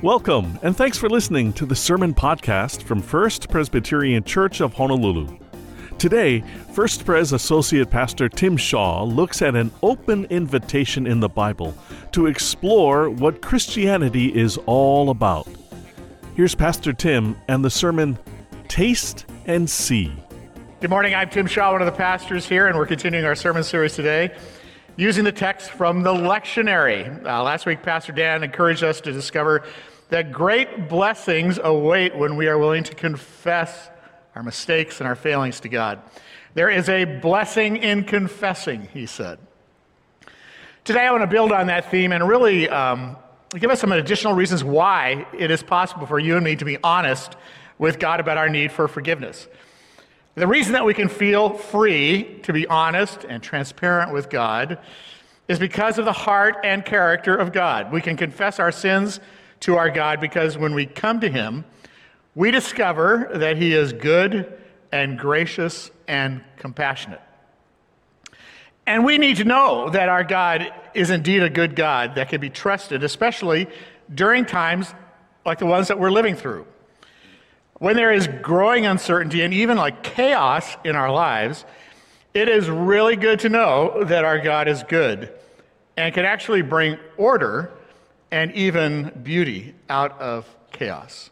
Welcome, and thanks for listening to the Sermon Podcast from First Presbyterian Church of Honolulu. Today, First Pres Associate Pastor Tim Shaw looks at an open invitation in the Bible to explore what Christianity is all about. Here's Pastor Tim and the sermon Taste and See. Good morning. I'm Tim Shaw, one of the pastors here, and we're continuing our sermon series today using the text from the lectionary. Uh, last week, Pastor Dan encouraged us to discover that great blessings await when we are willing to confess our mistakes and our failings to God. There is a blessing in confessing, he said. Today, I want to build on that theme and really um, give us some additional reasons why it is possible for you and me to be honest with God about our need for forgiveness. The reason that we can feel free to be honest and transparent with God is because of the heart and character of God. We can confess our sins to our God because when we come to Him, we discover that He is good and gracious and compassionate. And we need to know that our God is indeed a good God that can be trusted, especially during times like the ones that we're living through. When there is growing uncertainty and even like chaos in our lives, it is really good to know that our God is good and can actually bring order and even beauty out of chaos.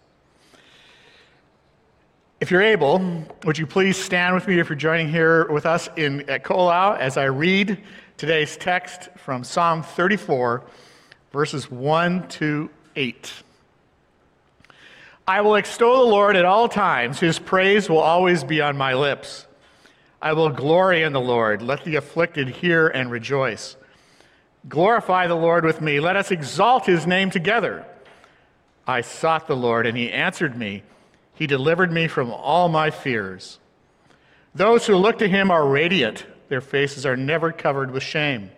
If you're able, would you please stand with me if you're joining here with us in, at Ko'olau as I read today's text from Psalm 34, verses 1 to 8. I will extol the Lord at all times, his praise will always be on my lips. I will glory in the Lord. Let the afflicted hear and rejoice. Glorify the Lord with me. Let us exalt his name together. I sought the Lord, and he answered me. He delivered me from all my fears. Those who look to him are radiant, their faces are never covered with shame.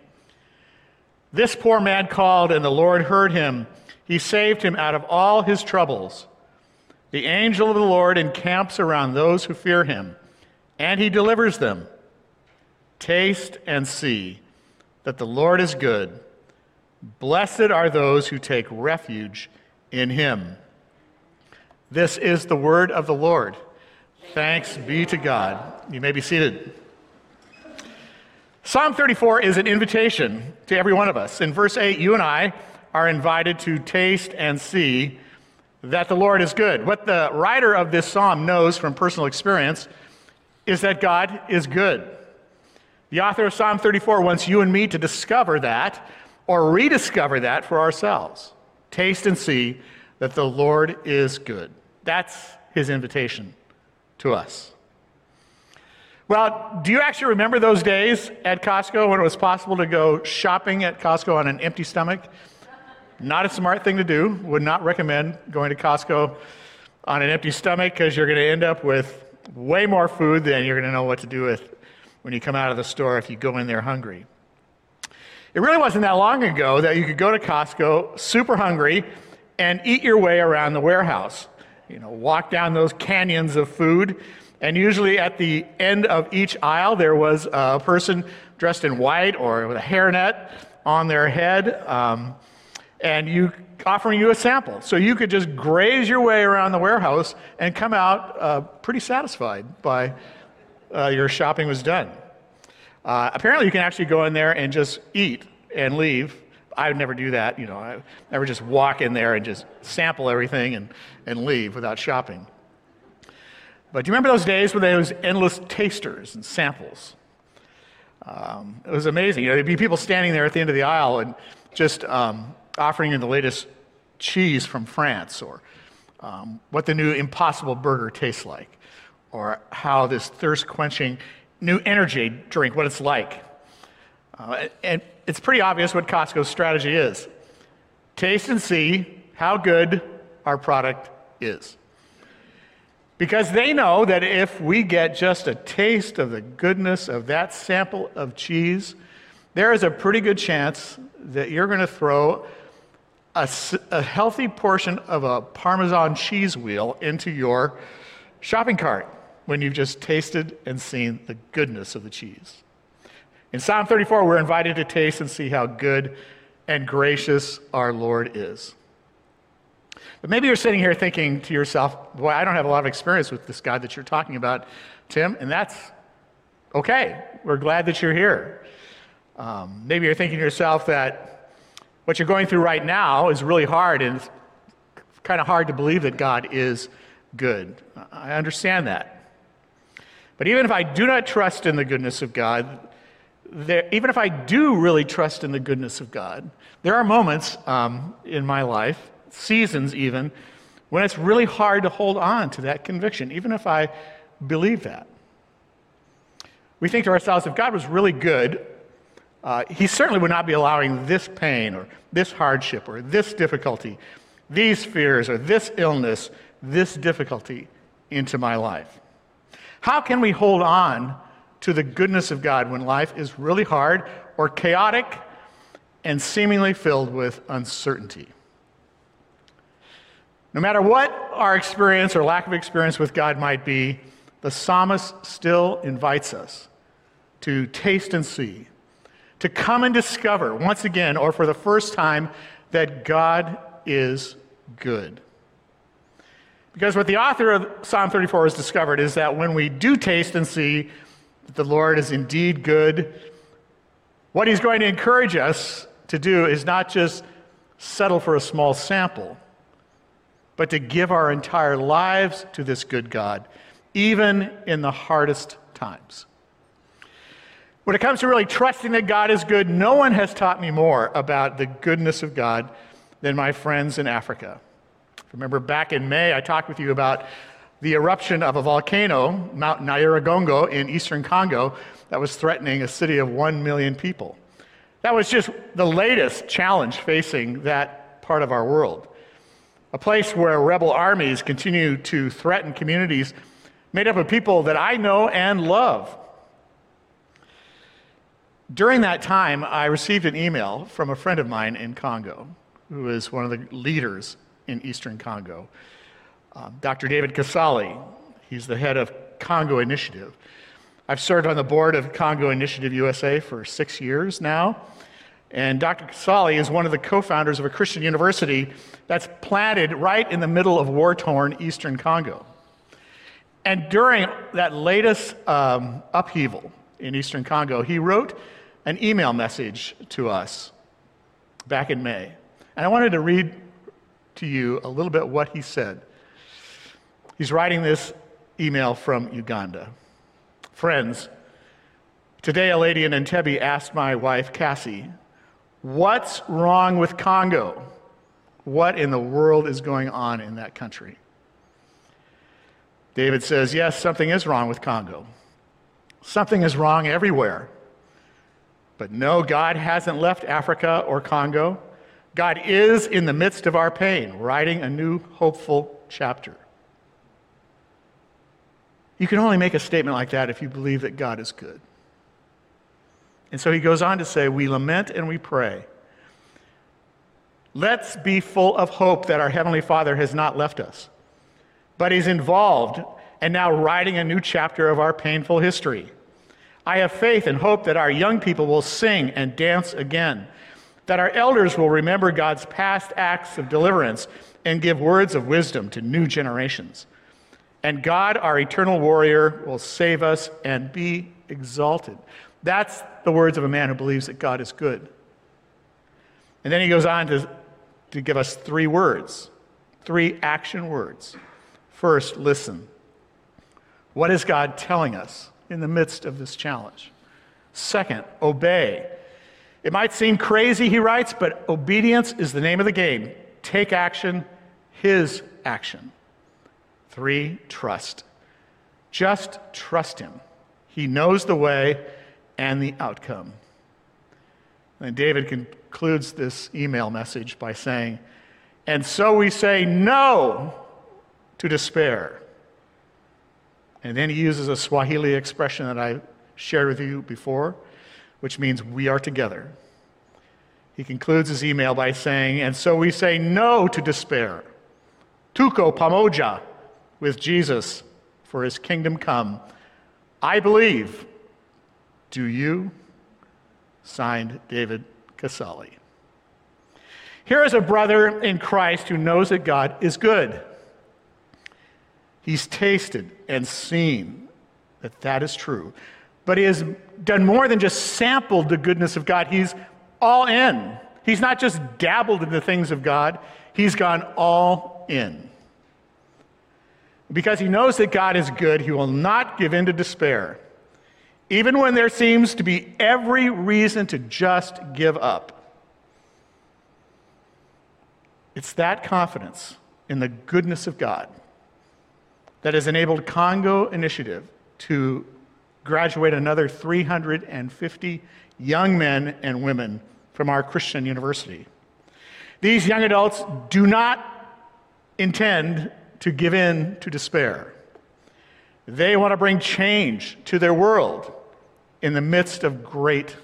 This poor man called, and the Lord heard him. He saved him out of all his troubles. The angel of the Lord encamps around those who fear him, and he delivers them. Taste and see that the Lord is good. Blessed are those who take refuge in him. This is the word of the Lord. Thanks be to God. You may be seated. Psalm 34 is an invitation to every one of us. In verse 8, you and I are invited to taste and see that the Lord is good. What the writer of this psalm knows from personal experience is that God is good. The author of Psalm 34 wants you and me to discover that or rediscover that for ourselves. Taste and see that the Lord is good. That's his invitation to us. Well, do you actually remember those days at Costco when it was possible to go shopping at Costco on an empty stomach? Not a smart thing to do. Would not recommend going to Costco on an empty stomach because you're going to end up with way more food than you're going to know what to do with when you come out of the store if you go in there hungry. It really wasn't that long ago that you could go to Costco super hungry and eat your way around the warehouse. You know, walk down those canyons of food, and usually at the end of each aisle there was a person dressed in white or with a hairnet on their head, um, and you offering you a sample. So you could just graze your way around the warehouse and come out uh, pretty satisfied by uh, your shopping was done. Uh, apparently, you can actually go in there and just eat and leave. I would never do that. You know, I never just walk in there and just sample everything and, and leave without shopping. But do you remember those days when there was endless tasters and samples? Um, it was amazing. You know, there'd be people standing there at the end of the aisle and just um, offering you the latest cheese from France or um, what the new Impossible Burger tastes like or how this thirst quenching new energy drink, what it's like. Uh, and it's pretty obvious what Costco's strategy is taste and see how good our product is. Because they know that if we get just a taste of the goodness of that sample of cheese, there is a pretty good chance that you're going to throw a, a, healthy portion of a Parmesan cheese wheel into your shopping cart when you've just tasted and seen the goodness of the cheese. In Psalm 34, we're invited to taste and see how good and gracious our Lord is. But maybe you're sitting here thinking to yourself, boy, I don't have a lot of experience with this God that you're talking about, Tim, and that's okay. We're glad that you're here. Um, maybe you're thinking to yourself that what you're going through right now is really hard and it's kind of hard to believe that God is good. I understand that. But even if I do not trust in the goodness of God, there, even if I do really trust in the goodness of God, there are moments um, in my life, seasons even, when it's really hard to hold on to that conviction, even if I believe that. We think to ourselves, if God was really good, uh, He certainly would not be allowing this pain or this hardship or this difficulty, these fears or this illness, this difficulty into my life. How can we hold on to the goodness of God when life is really hard or chaotic and seemingly filled with uncertainty? No matter what our experience or lack of experience with God might be, the psalmist still invites us to taste and see, to come and discover once again or for the first time that God is good. Because what the author of Psalm 34 has discovered is that when we do taste and see that the Lord is indeed good, what he's going to encourage us to do is not just settle for a small sample, but to give our entire lives to this good God, even in the hardest times. When it comes to really trusting that God is good, no one has taught me more about the goodness of God than my friends in Africa. Remember back in May, I talked with you about the eruption of a volcano, Mount Nyiragongo in eastern Congo, that was threatening a city of 1 million people. That was just the latest challenge facing that part of our world. A place where rebel armies continue to threaten communities made up of people that I know and love. During that time, I received an email from a friend of mine in Congo, who is one of the leaders in eastern Congo. Um, Dr. David Kasali, he's the head of Congo Initiative. I've served on the board of Congo Initiative USA for six years now. And Dr. Kasali is one of the co founders of a Christian university that's planted right in the middle of war torn eastern Congo. And during that latest um, upheaval in eastern Congo, he wrote an email message to us back in May. And I wanted to read to you a little bit what he said. He's writing this email from Uganda. Friends, today a lady in Entebbe asked my wife, Cassie, what's wrong with Congo? What in the world is going on in that country? David says, Yes, something is wrong with Congo. Something is wrong everywhere. But no, God hasn't left Africa or Congo. God is in the midst of our pain, writing a new hopeful chapter. You can only make a statement like that if you believe that God is good. And so he goes on to say, We lament and we pray. Let's be full of hope that our Heavenly Father has not left us, but He's involved and now writing a new chapter of our painful history. I have faith and hope that our young people will sing and dance again, that our elders will remember God's past acts of deliverance and give words of wisdom to new generations. And God, our eternal warrior, will save us and be exalted. That's the words of a man who believes that God is good. And then he goes on to, to give us three words, three action words. First, listen. What is God telling us in the midst of this challenge? Second, obey. It might seem crazy, he writes, but obedience is the name of the game. Take action, his action. Three, trust. Just trust him. He knows the way and the outcome. And David concludes this email message by saying, And so we say no to despair. And then he uses a Swahili expression that I shared with you before, which means we are together. He concludes his email by saying, And so we say no to despair. Tuko pamoja with Jesus for his kingdom come. I believe. Do you? Signed David Kasali. Here is a brother in Christ who knows that God is good. He's tasted and seen that that is true. But he has done more than just sampled the goodness of God. He's all in. He's not just dabbled in the things of God, he's gone all in. Because he knows that God is good, he will not give in to despair, even when there seems to be every reason to just give up. It's that confidence in the goodness of God that has enabled Congo Initiative to graduate another 350 young men and women from our Christian university. These young adults do not intend to give in to despair. They want to bring change to their world in the midst of great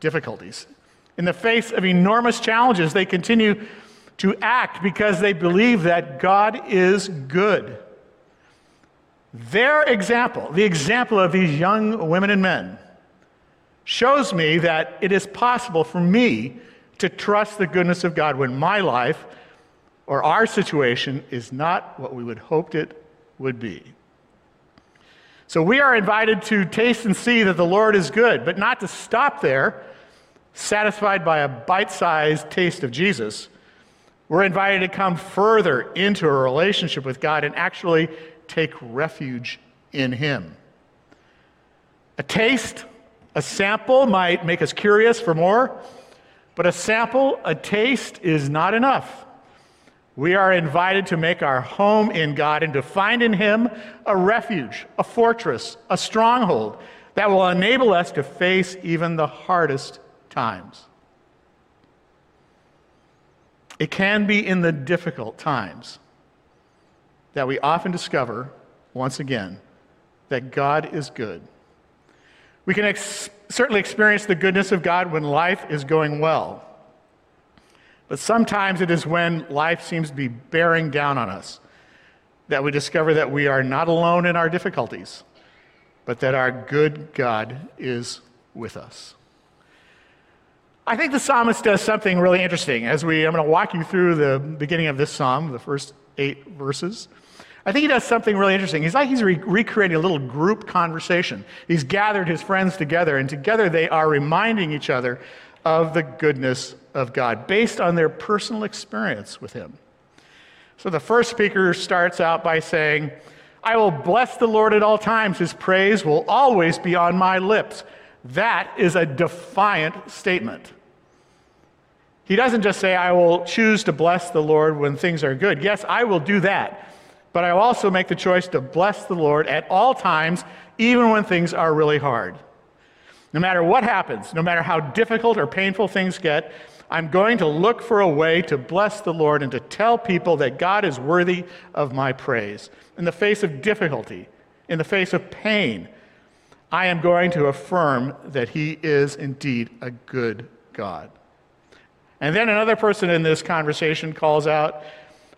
difficulties. In the face of enormous challenges, they continue to act because they believe that God is good. Their example, the example of these young women and men, shows me that it is possible for me to trust the goodness of God when my life or our situation is not what we would hoped it would be. So we are invited to taste and see that the Lord is good, but not to stop there, satisfied by a bite sized taste of Jesus. We're invited to come further into a relationship with God and actually take refuge in Him. A taste, a sample might make us curious for more, but a sample, a taste is not enough. We are invited to make our home in God and to find in Him a refuge, a fortress, a stronghold that will enable us to face even the hardest times. It can be in the difficult times that we often discover, once again, that God is good. We can ex- certainly experience the goodness of God when life is going well. But sometimes it is when life seems to be bearing down on us that we discover that we are not alone in our difficulties, but that our good God is with us. I think the psalmist does something really interesting as we, I'm going to walk you through the beginning of this psalm, the first eight verses. I think he does something really interesting. He's like he's re- recreating a little group conversation. He's gathered his friends together, and together they are reminding each other of the goodness of God based on their personal experience with Him. So the first speaker starts out by saying, I will bless the Lord at all times. His praise will always be on my lips. That is a defiant statement. He doesn't just say, I will choose to bless the Lord when things are good. Yes, I will do that. But I also make the choice to bless the Lord at all times, even when things are really hard. No matter what happens, no matter how difficult or painful things get, I'm going to look for a way to bless the Lord and to tell people that God is worthy of my praise. In the face of difficulty, in the face of pain, I am going to affirm that He is indeed a good God. And then another person in this conversation calls out,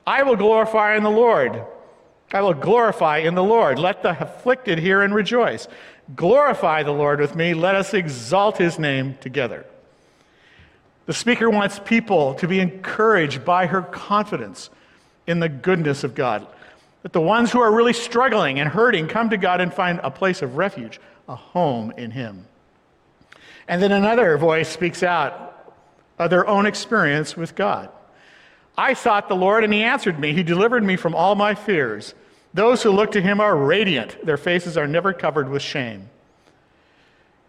I will glorify in the Lord. I will glorify in the Lord. Let the afflicted hear and rejoice. Glorify the Lord with me. Let us exalt his name together. The speaker wants people to be encouraged by her confidence in the goodness of God. That the ones who are really struggling and hurting come to God and find a place of refuge, a home in him. And then another voice speaks out of their own experience with God. I sought the Lord, and he answered me. He delivered me from all my fears. Those who look to him are radiant, their faces are never covered with shame.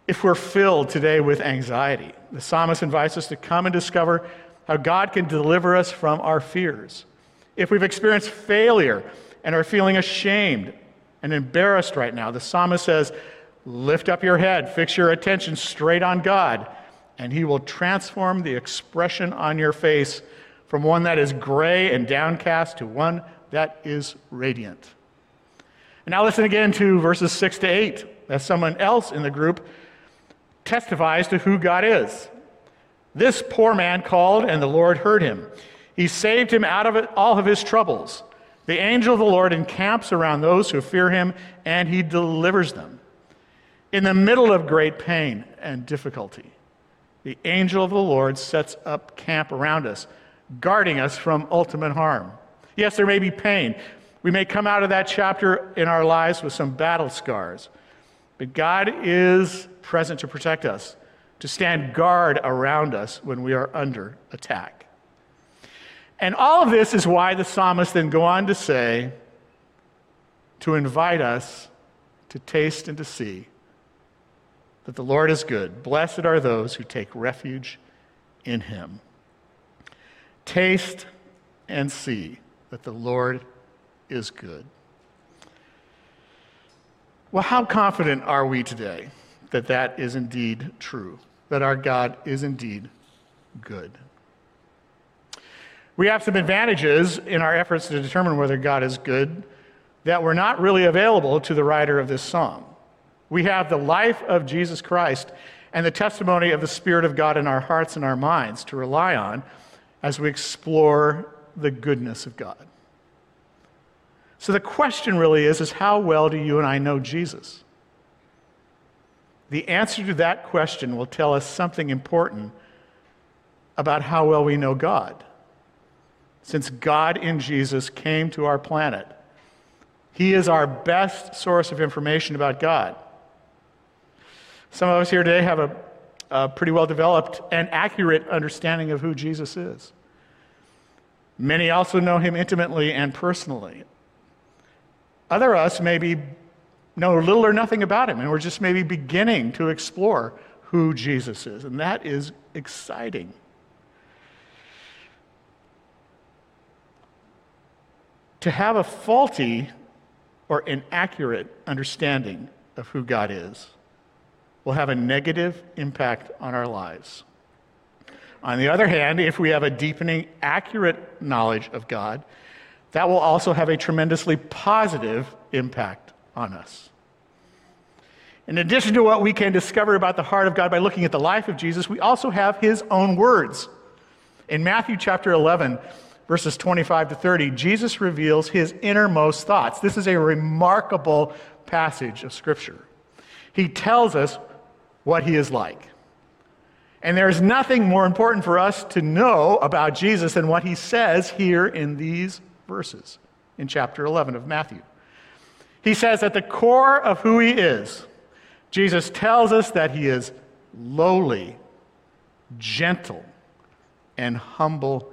If we're filled today with anxiety, the psalmist invites us to come and discover how God can deliver us from our fears. If we've experienced failure and are feeling ashamed and embarrassed right now, the psalmist says, Lift up your head, fix your attention straight on God and he will transform the expression on your face from one that is gray and downcast to one that is radiant. And now listen again to verses 6 to 8 as someone else in the group testifies to who God is. This poor man called, and the Lord heard him. He saved him out of all of his troubles. The angel of the Lord encamps around those who fear him, and he delivers them. In the middle of great pain and difficulty, The angel of the Lord sets up camp around us, guarding us from ultimate harm. Yes, there may be pain. We may come out of that chapter in our lives with some battle scars. But God is present to protect us, to stand guard around us when we are under attack. And all of this is why the psalmist then go on to say, to invite us to taste and to see that the Lord is good. Blessed are those who take refuge in him. Taste and see that the Lord is good. Well, how confident are we today that that is indeed true, that our God is indeed good? We have some advantages in our efforts to determine whether God is good that were not really available to the writer of this psalm. We have the life of Jesus Christ and the testimony of the Spirit of God in our hearts and our minds to rely on as we explore the goodness of God. So the question really is, is how well do you and I know Jesus? The answer to that question will tell us something important about how well we know God. Since God in Jesus came to our planet, He is our best source of information about God. Some of us here today have a, a pretty well developed and accurate understanding of who Jesus is. Many also know him intimately and personally. Other of us maybe know little or nothing about him, and we're just maybe beginning to explore who Jesus is, and that is exciting. To have a faulty or inaccurate understanding of who God is will have a negative impact on our lives. On the other hand, if we have a deepening, accurate knowledge of God, that will also have a tremendously positive impact on us. In addition to what we can discover about the heart of God by looking at the life of Jesus, we also have his own words. In Matthew chapter 11, verses 25 to 30, Jesus reveals his innermost thoughts. This is a remarkable passage of Scripture. He tells us what he is like. And there's nothing more important for us to know about Jesus than what he says here in these verses in chapter 11 of Matthew. He says, at the core of who he is, Jesus tells us that he is lowly, gentle, and humble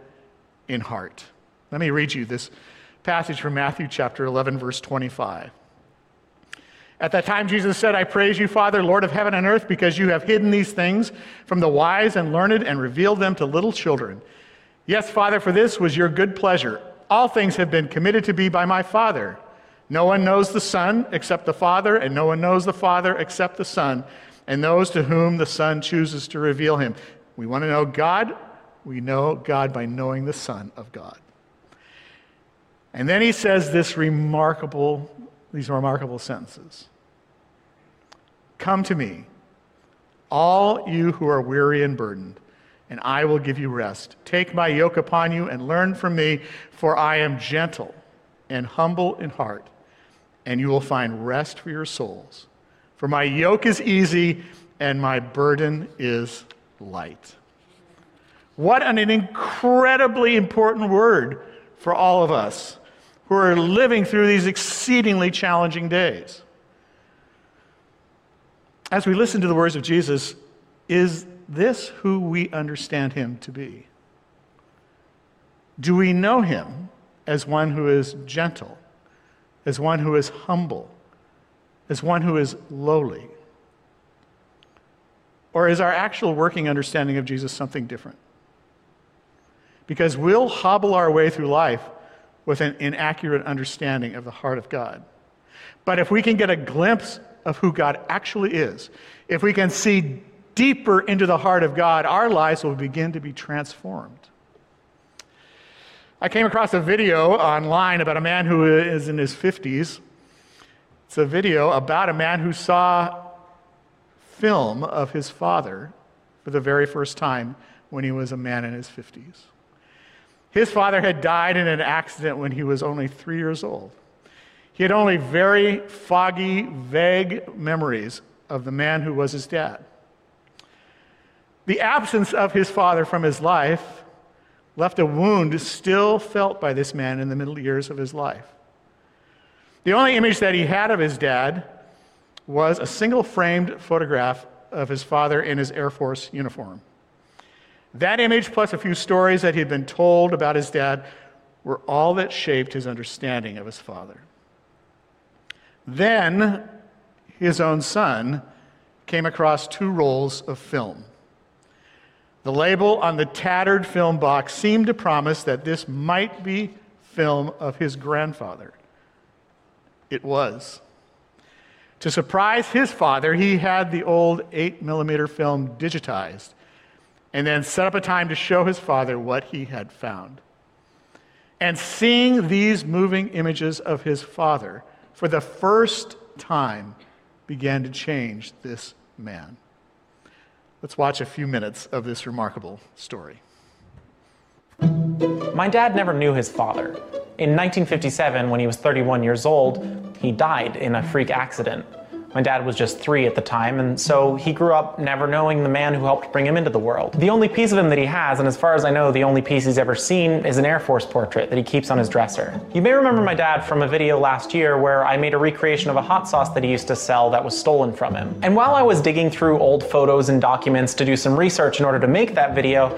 in heart. Let me read you this passage from Matthew chapter 11, verse 25. At that time, Jesus said, I praise you, Father, Lord of heaven and earth, because you have hidden these things from the wise and learned and revealed them to little children. Yes, Father, for this was your good pleasure. All things have been committed to me by my Father. No one knows the Son except the Father, and no one knows the Father except the Son, and those to whom the Son chooses to reveal him. We want to know God. We know God by knowing the Son of God. And then he says this remarkable these remarkable sentences Come to me, all you who are weary and burdened, and I will give you rest. Take my yoke upon you and learn from me, for I am gentle and humble in heart, and you will find rest for your souls. For my yoke is easy and my burden is light. What an incredibly important word for all of us who are living through these exceedingly challenging days. As we listen to the words of Jesus, is this who we understand him to be? Do we know him as one who is gentle, as one who is humble, as one who is lowly? Or is our actual working understanding of Jesus something different? Because we'll hobble our way through life with an inaccurate understanding of the heart of God. But if we can get a glimpse of who God actually is, if we can see deeper into the heart of God, our lives will begin to be transformed. I came across a video online about a man who is in his 50s. It's a video about a man who saw film of his father for the very first time when he was a man in his 50s. His father had died in an accident when he was only three years old. He had only very foggy, vague memories of the man who was his dad. The absence of his father from his life left a wound still felt by this man in the middle years of his life. The only image that he had of his dad was a single framed photograph of his father in his Air Force uniform. That image, plus a few stories that he'd been told about his dad, were all that shaped his understanding of his father. Then his own son came across two rolls of film. The label on the tattered film box seemed to promise that this might be film of his grandfather. It was. To surprise his father, he had the old 8 millimeter film digitized and then set up a time to show his father what he had found. And seeing these moving images of his father for the first time began to change this man. Let's watch a few minutes of this remarkable story. My dad never knew his father. In 1957, when he was 31 years old, he died in a freak accident. My dad was just three at the time, and so he grew up never knowing the man who helped bring him into the world. The only piece of him that he has, and as far as I know, the only piece he's ever seen, is an Air Force portrait that he keeps on his dresser. You may remember my dad from a video last year where I made a recreation of a hot sauce that he used to sell that was stolen from him. And while I was digging through old photos and documents to do some research in order to make that video,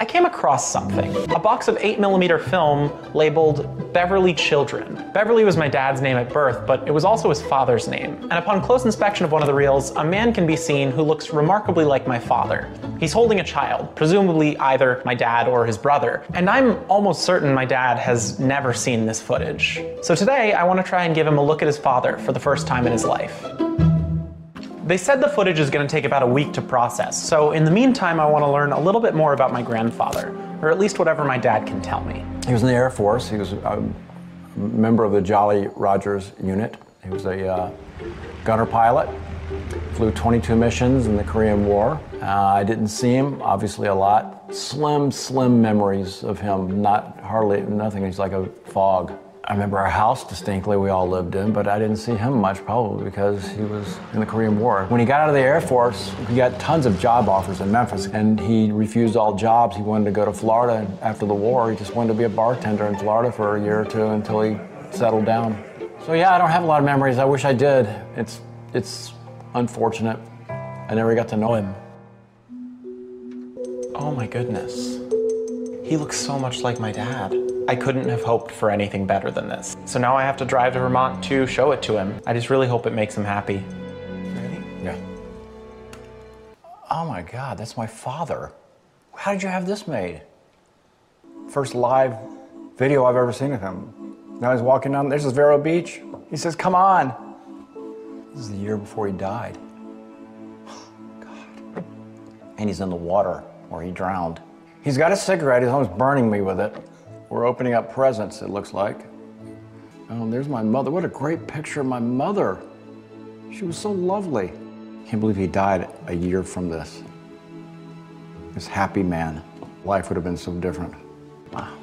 I came across something. A box of 8mm film labeled Beverly Children. Beverly was my dad's name at birth, but it was also his father's name. And upon close inspection of one of the reels, a man can be seen who looks remarkably like my father. He's holding a child, presumably either my dad or his brother. And I'm almost certain my dad has never seen this footage. So today, I want to try and give him a look at his father for the first time in his life. They said the footage is going to take about a week to process, so in the meantime, I want to learn a little bit more about my grandfather, or at least whatever my dad can tell me. He was in the Air Force. He was a member of the Jolly Rogers unit. He was a uh, gunner pilot, flew 22 missions in the Korean War. Uh, I didn't see him, obviously, a lot. Slim, slim memories of him, not hardly nothing. He's like a fog. I remember our house distinctly we all lived in, but I didn't see him much probably because he was in the Korean War. When he got out of the Air Force, he got tons of job offers in Memphis and he refused all jobs. He wanted to go to Florida after the war. He just wanted to be a bartender in Florida for a year or two until he settled down. So yeah, I don't have a lot of memories. I wish I did. It's it's unfortunate. I never got to know him. Oh my goodness. He looks so much like my dad. I couldn't have hoped for anything better than this. So now I have to drive to Vermont to show it to him. I just really hope it makes him happy. Ready? Yeah. Oh my God, that's my father. How did you have this made? First live video I've ever seen of him. Now he's walking down, there's this Vero Beach. He says, Come on. This is the year before he died. God. And he's in the water where he drowned. He's got a cigarette, he's almost burning me with it. We're opening up presents, it looks like. Oh, there's my mother. What a great picture of my mother. She was so lovely. Can't believe he died a year from this. This happy man. Life would have been so different. Wow.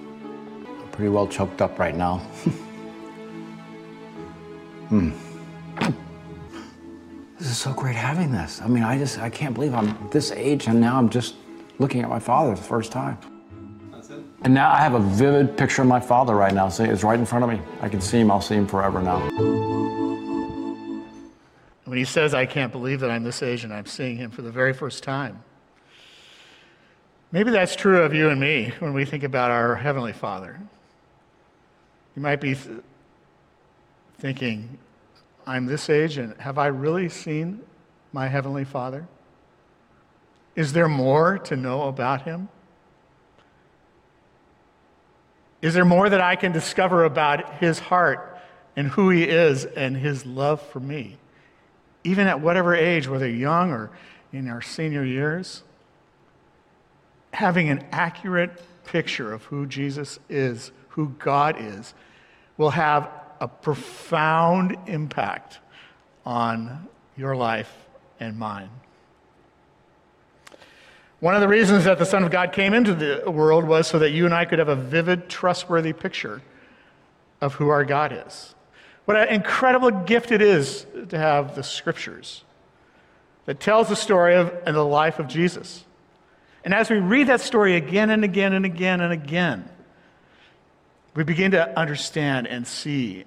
I'm pretty well choked up right now. hmm. This is so great having this. I mean, I just, I can't believe I'm this age and now I'm just looking at my father for the first time. And now I have a vivid picture of my father right now. It's right in front of me. I can see him. I'll see him forever now. When he says, I can't believe that I'm this age and I'm seeing him for the very first time. Maybe that's true of you and me when we think about our Heavenly Father. You might be th- thinking, I'm this age and have I really seen my Heavenly Father? Is there more to know about him? Is there more that I can discover about his heart and who he is and his love for me? Even at whatever age, whether young or in our senior years, having an accurate picture of who Jesus is, who God is, will have a profound impact on your life and mine. One of the reasons that the Son of God came into the world was so that you and I could have a vivid, trustworthy picture of who our God is. What an incredible gift it is to have the scriptures that tells the story of and the life of Jesus. And as we read that story again and again and again and again, we begin to understand and see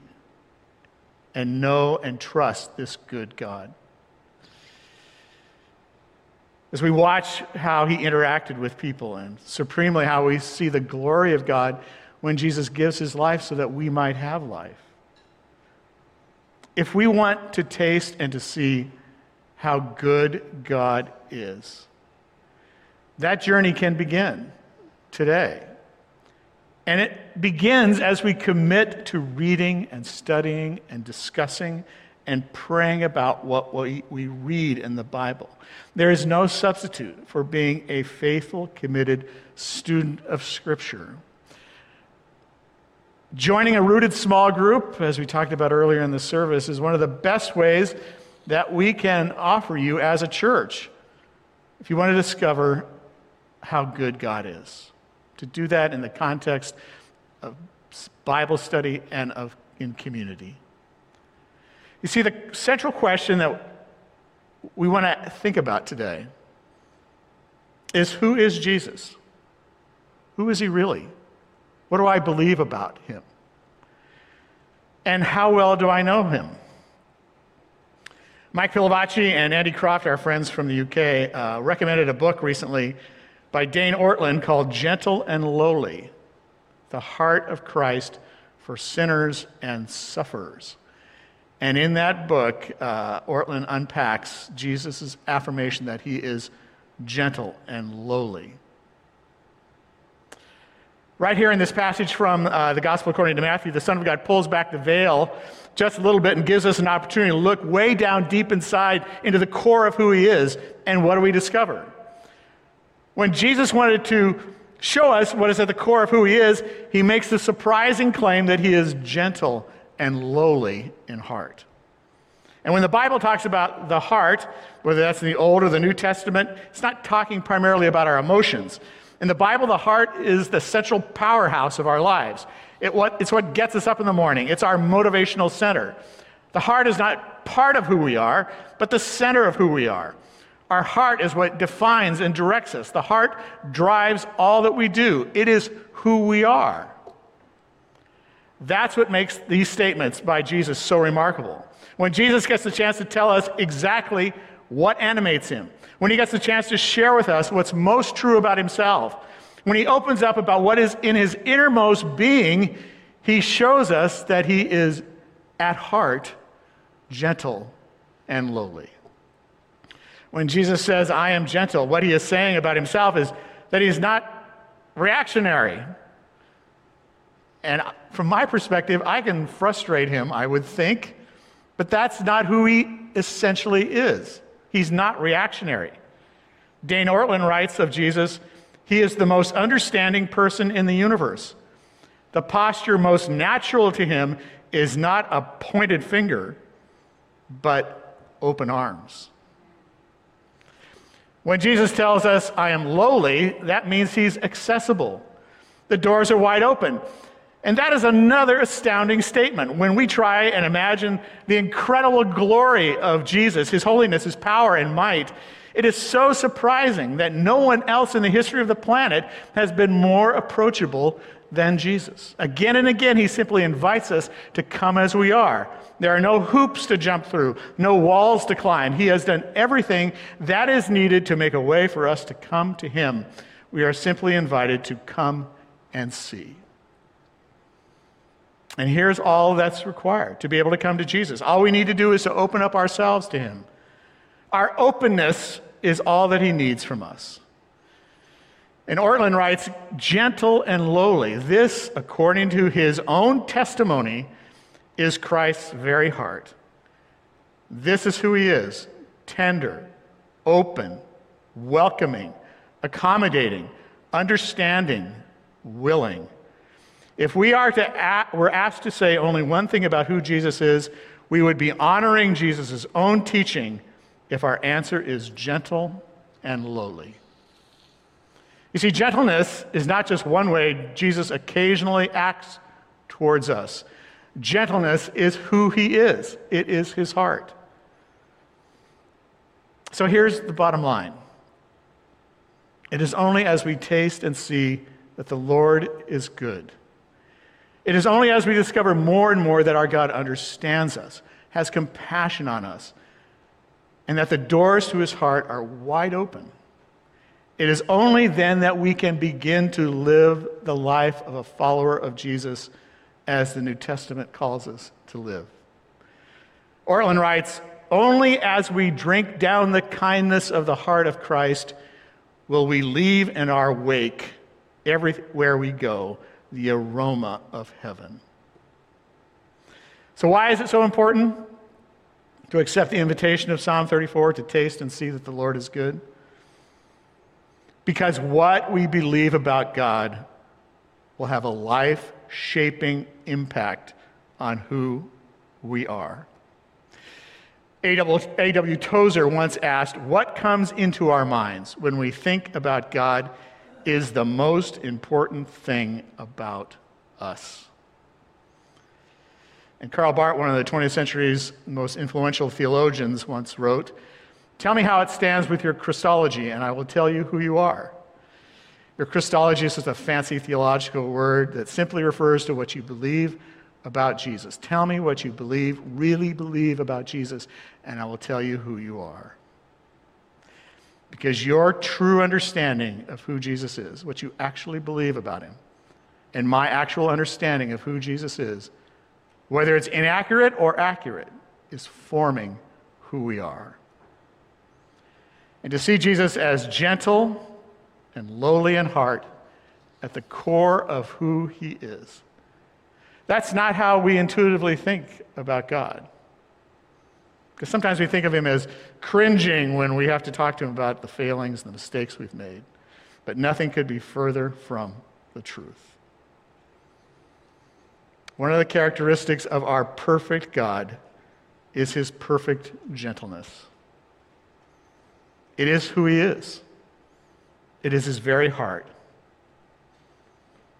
and know and trust this good God. As we watch how he interacted with people and supremely how we see the glory of God when Jesus gives his life so that we might have life. If we want to taste and to see how good God is, that journey can begin today. And it begins as we commit to reading and studying and discussing and praying about what we, read in the Bible. There is no substitute for being a faithful, committed student of Scripture. Joining a rooted small group, as we talked about earlier in the service, is one of the best ways that we can offer you as a church if you want to discover how good God is. To do that in the context of Bible study and of in community. You see, the central question that we want to think about today is who is Jesus? Who is he really? What do I believe about him? And how well do I know him? Mike Pilavachi and Andy Croft, our friends from the UK, uh, recommended a book recently by Dane Ortlund called Gentle and Lowly The Heart of Christ for Sinners and Sufferers. And in that book, uh, Ortlund unpacks Jesus' affirmation that he is gentle and lowly. Right here in this passage from uh, the Gospel according to Matthew, the Son of God pulls back the veil just a little bit and gives us an opportunity to look way down deep inside into the core of who he is. And what do we discover? When Jesus wanted to show us what is at the core of who he is, he makes the surprising claim that he is gentle and lowly in heart. And when the Bible talks about the heart, whether that's in the Old or the New Testament, it's not talking primarily about our emotions. In the Bible, the heart is the central powerhouse of our lives. It what, it's what gets us up in the morning, it's our motivational center. The heart is not part of who we are, but the center of who we are. Our heart is what defines and directs us. The heart drives all that we do, it is who we are. That's what makes these statements by Jesus so remarkable. When Jesus gets the chance to tell us exactly what animates him, when he gets the chance to share with us what's most true about himself, when he opens up about what is in his innermost being, he shows us that he is at heart gentle and lowly. When Jesus says, I am gentle, what he is saying about himself is that he's not reactionary. And from my perspective, I can frustrate him, I would think, but that's not who he essentially is. He's not reactionary. Dane Ortlund writes of Jesus, he is the most understanding person in the universe. The posture most natural to him is not a pointed finger, but open arms. When Jesus tells us, I am lowly, that means he's accessible. The doors are wide open. And that is another astounding statement. When we try and imagine the incredible glory of Jesus, his holiness, his power, and might, it is so surprising that no one else in the history of the planet has been more approachable than Jesus. Again and again, he simply invites us to come as we are. There are no hoops to jump through, no walls to climb. He has done everything that is needed to make a way for us to come to him. We are simply invited to come and see. And here's all that's required to be able to come to Jesus. All we need to do is to open up ourselves to him. Our openness is all that he needs from us. And Ortlund writes, gentle and lowly. This, according to his own testimony, is Christ's very heart. This is who he is tender, open, welcoming, accommodating, understanding, willing. If we are to we're asked to say only one thing about who Jesus is, we would be honoring Jesus' own teaching if our answer is gentle and lowly. You see, gentleness is not just one way Jesus occasionally acts towards us. Gentleness is who he is, it is his heart. So here's the bottom line It is only as we taste and see that the Lord is good. It is only as we discover more and more that our God understands us, has compassion on us, and that the doors to his heart are wide open. It is only then that we can begin to live the life of a follower of Jesus as the New Testament calls us to live. Ortlund writes Only as we drink down the kindness of the heart of Christ will we leave in our wake, everywhere we go, the aroma of heaven. So, why is it so important to accept the invitation of Psalm 34 to taste and see that the Lord is good? Because what we believe about God will have a life shaping impact on who we are. A.W. Tozer once asked, What comes into our minds when we think about God is the most important thing about us. And Karl Barth, one of the 20th century's most influential theologians, once wrote, Tell me how it stands with your Christology, and I will tell you who you are. Your Christology is just a fancy theological word that simply refers to what you believe about Jesus. Tell me what you believe, really believe about Jesus, and I will tell you who you are. Because your true understanding of who Jesus is, what you actually believe about him, and my actual understanding of who Jesus is, whether it's inaccurate or accurate, is forming who we are. And to see Jesus as gentle and lowly in heart at the core of who he is that's not how we intuitively think about God. Because sometimes we think of him as cringing when we have to talk to him about the failings and the mistakes we've made. But nothing could be further from the truth. One of the characteristics of our perfect God is his perfect gentleness. It is who he is, it is his very heart.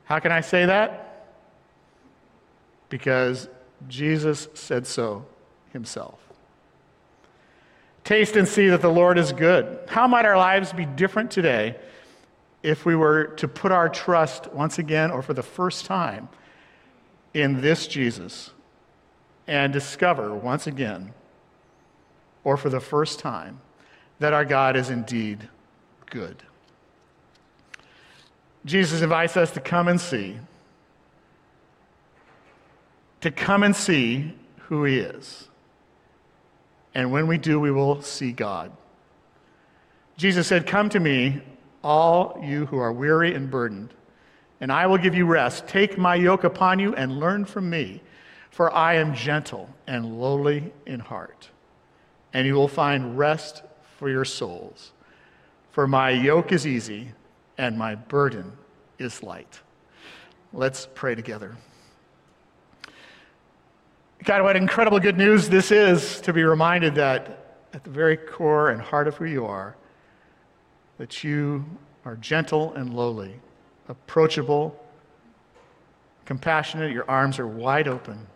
How can I say that? because Jesus said so himself. Taste and see that the Lord is good. How might our lives be different today if we were to put our trust once again or for the first time in this Jesus and discover once again or for the first time that our God is indeed good? Jesus invites us to come and see to come and see who He is. And when we do, we will see God. Jesus said, Come to me, all you who are weary and burdened, and I will give you rest. Take my yoke upon you and learn from me, for I am gentle and lowly in heart, and you will find rest for your souls. For my yoke is easy and my burden is light. Let's pray together. God, what incredible good news this is to be reminded that at the very core and heart of who you are, that you are gentle and lowly, approachable, compassionate, your arms are wide open.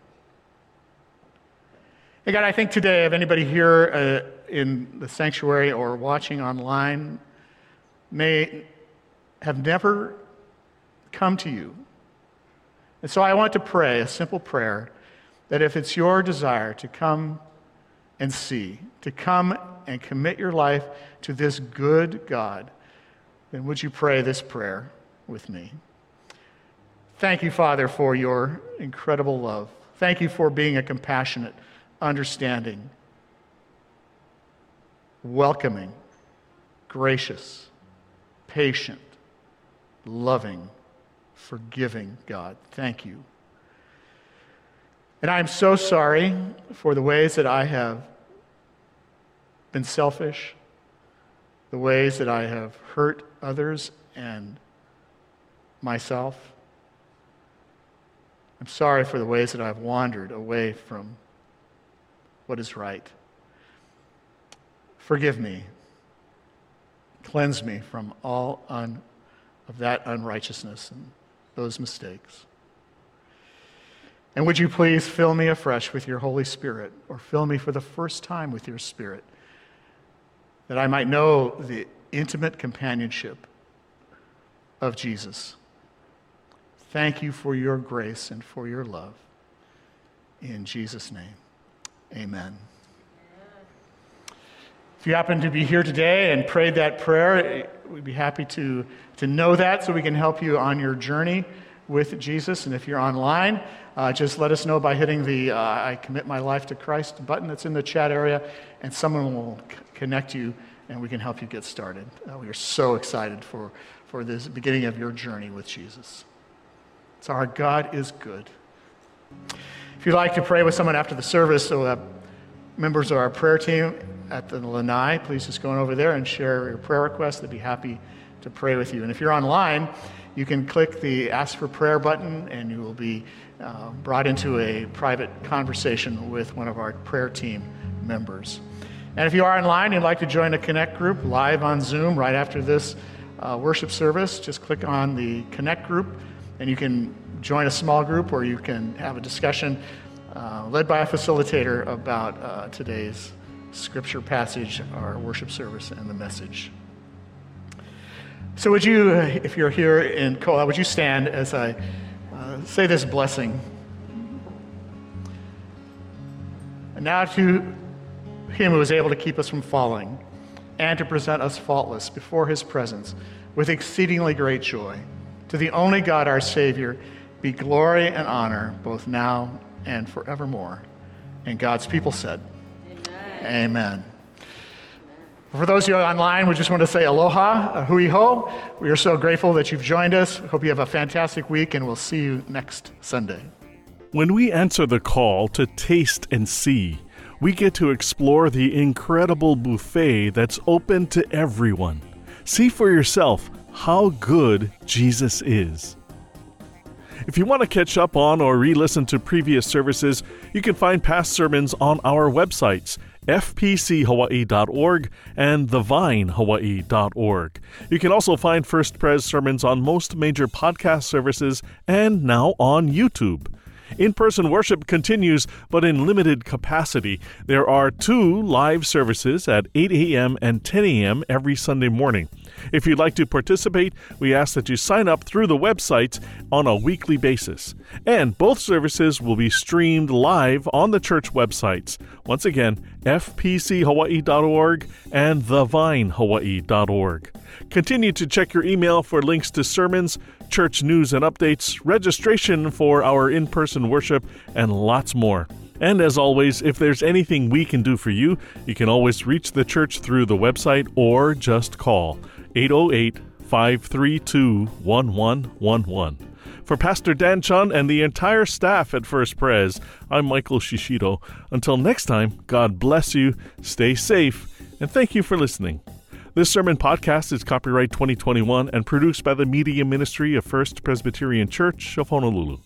Hey, God, I think today, if anybody here uh, in the sanctuary or watching online may have never come to you. And so I want to pray a simple prayer that if it's your desire to come and see, to come and commit your life to this good God, then would you pray this prayer with me? Thank you, Father, for your incredible love. Thank you for being a compassionate, understanding, welcoming, gracious, patient, loving, forgiving God. Thank you. And I am so sorry for the ways that I have been selfish, the ways that I have hurt others and myself. I'm sorry for the ways that I've wandered away from what is right. Forgive me. Cleanse me from all un- of that unrighteousness and those mistakes. And would you please fill me afresh with your Holy Spirit, or fill me for the first time with your Spirit, that I might know the intimate companionship of Jesus. Thank you for your grace and for your love. In Jesus' name, amen. If you happen to be here today and prayed that prayer, we'd be happy to, to know that so we can help you on your journey with Jesus. And if you're online, uh, just let us know by hitting the uh, I commit my life to Christ button that's in the chat area, and someone will c- connect you and we can help you get started. Uh, we are so excited for, for this beginning of your journey with Jesus. So, our God is good. If you'd like to pray with someone after the service, so members of our prayer team at the Lanai, please just go on over there and share your prayer request. They'd be happy to pray with you. And if you're online, you can click the Ask for Prayer button and you will be uh, brought into a private conversation with one of our prayer team members. And if you are online and you'd like to join a Connect group live on Zoom right after this uh, worship service, just click on the Connect group and you can join a small group or you can have a discussion uh, led by a facilitator about uh, today's scripture passage, our worship service, and the message. So, would you, uh, if you're here in Koa, would you stand as I uh, say this blessing? And now to him who is able to keep us from falling and to present us faultless before his presence with exceedingly great joy. To the only God, our Savior, be glory and honor both now and forevermore. And God's people said, Amen. Amen. For those of you online, we just want to say aloha, hui ho. We are so grateful that you've joined us. Hope you have a fantastic week, and we'll see you next Sunday. When we answer the call to taste and see, we get to explore the incredible buffet that's open to everyone. See for yourself how good Jesus is. If you want to catch up on or re listen to previous services, you can find past sermons on our websites, fpchawaii.org and thevinehawaii.org. You can also find First Pres sermons on most major podcast services and now on YouTube. In person worship continues, but in limited capacity. There are two live services at 8 a.m. and 10 a.m. every Sunday morning. If you'd like to participate, we ask that you sign up through the website on a weekly basis. And both services will be streamed live on the church websites. Once again, fpchawaii.org and thevinehawaii.org. Continue to check your email for links to sermons, church news and updates, registration for our in person worship, and lots more. And as always, if there's anything we can do for you, you can always reach the church through the website or just call 808 532 1111. For Pastor Dan Chun and the entire staff at First Pres, I'm Michael Shishido. Until next time, God bless you, stay safe, and thank you for listening. This sermon podcast is copyright 2021 and produced by the Media Ministry of First Presbyterian Church of Honolulu.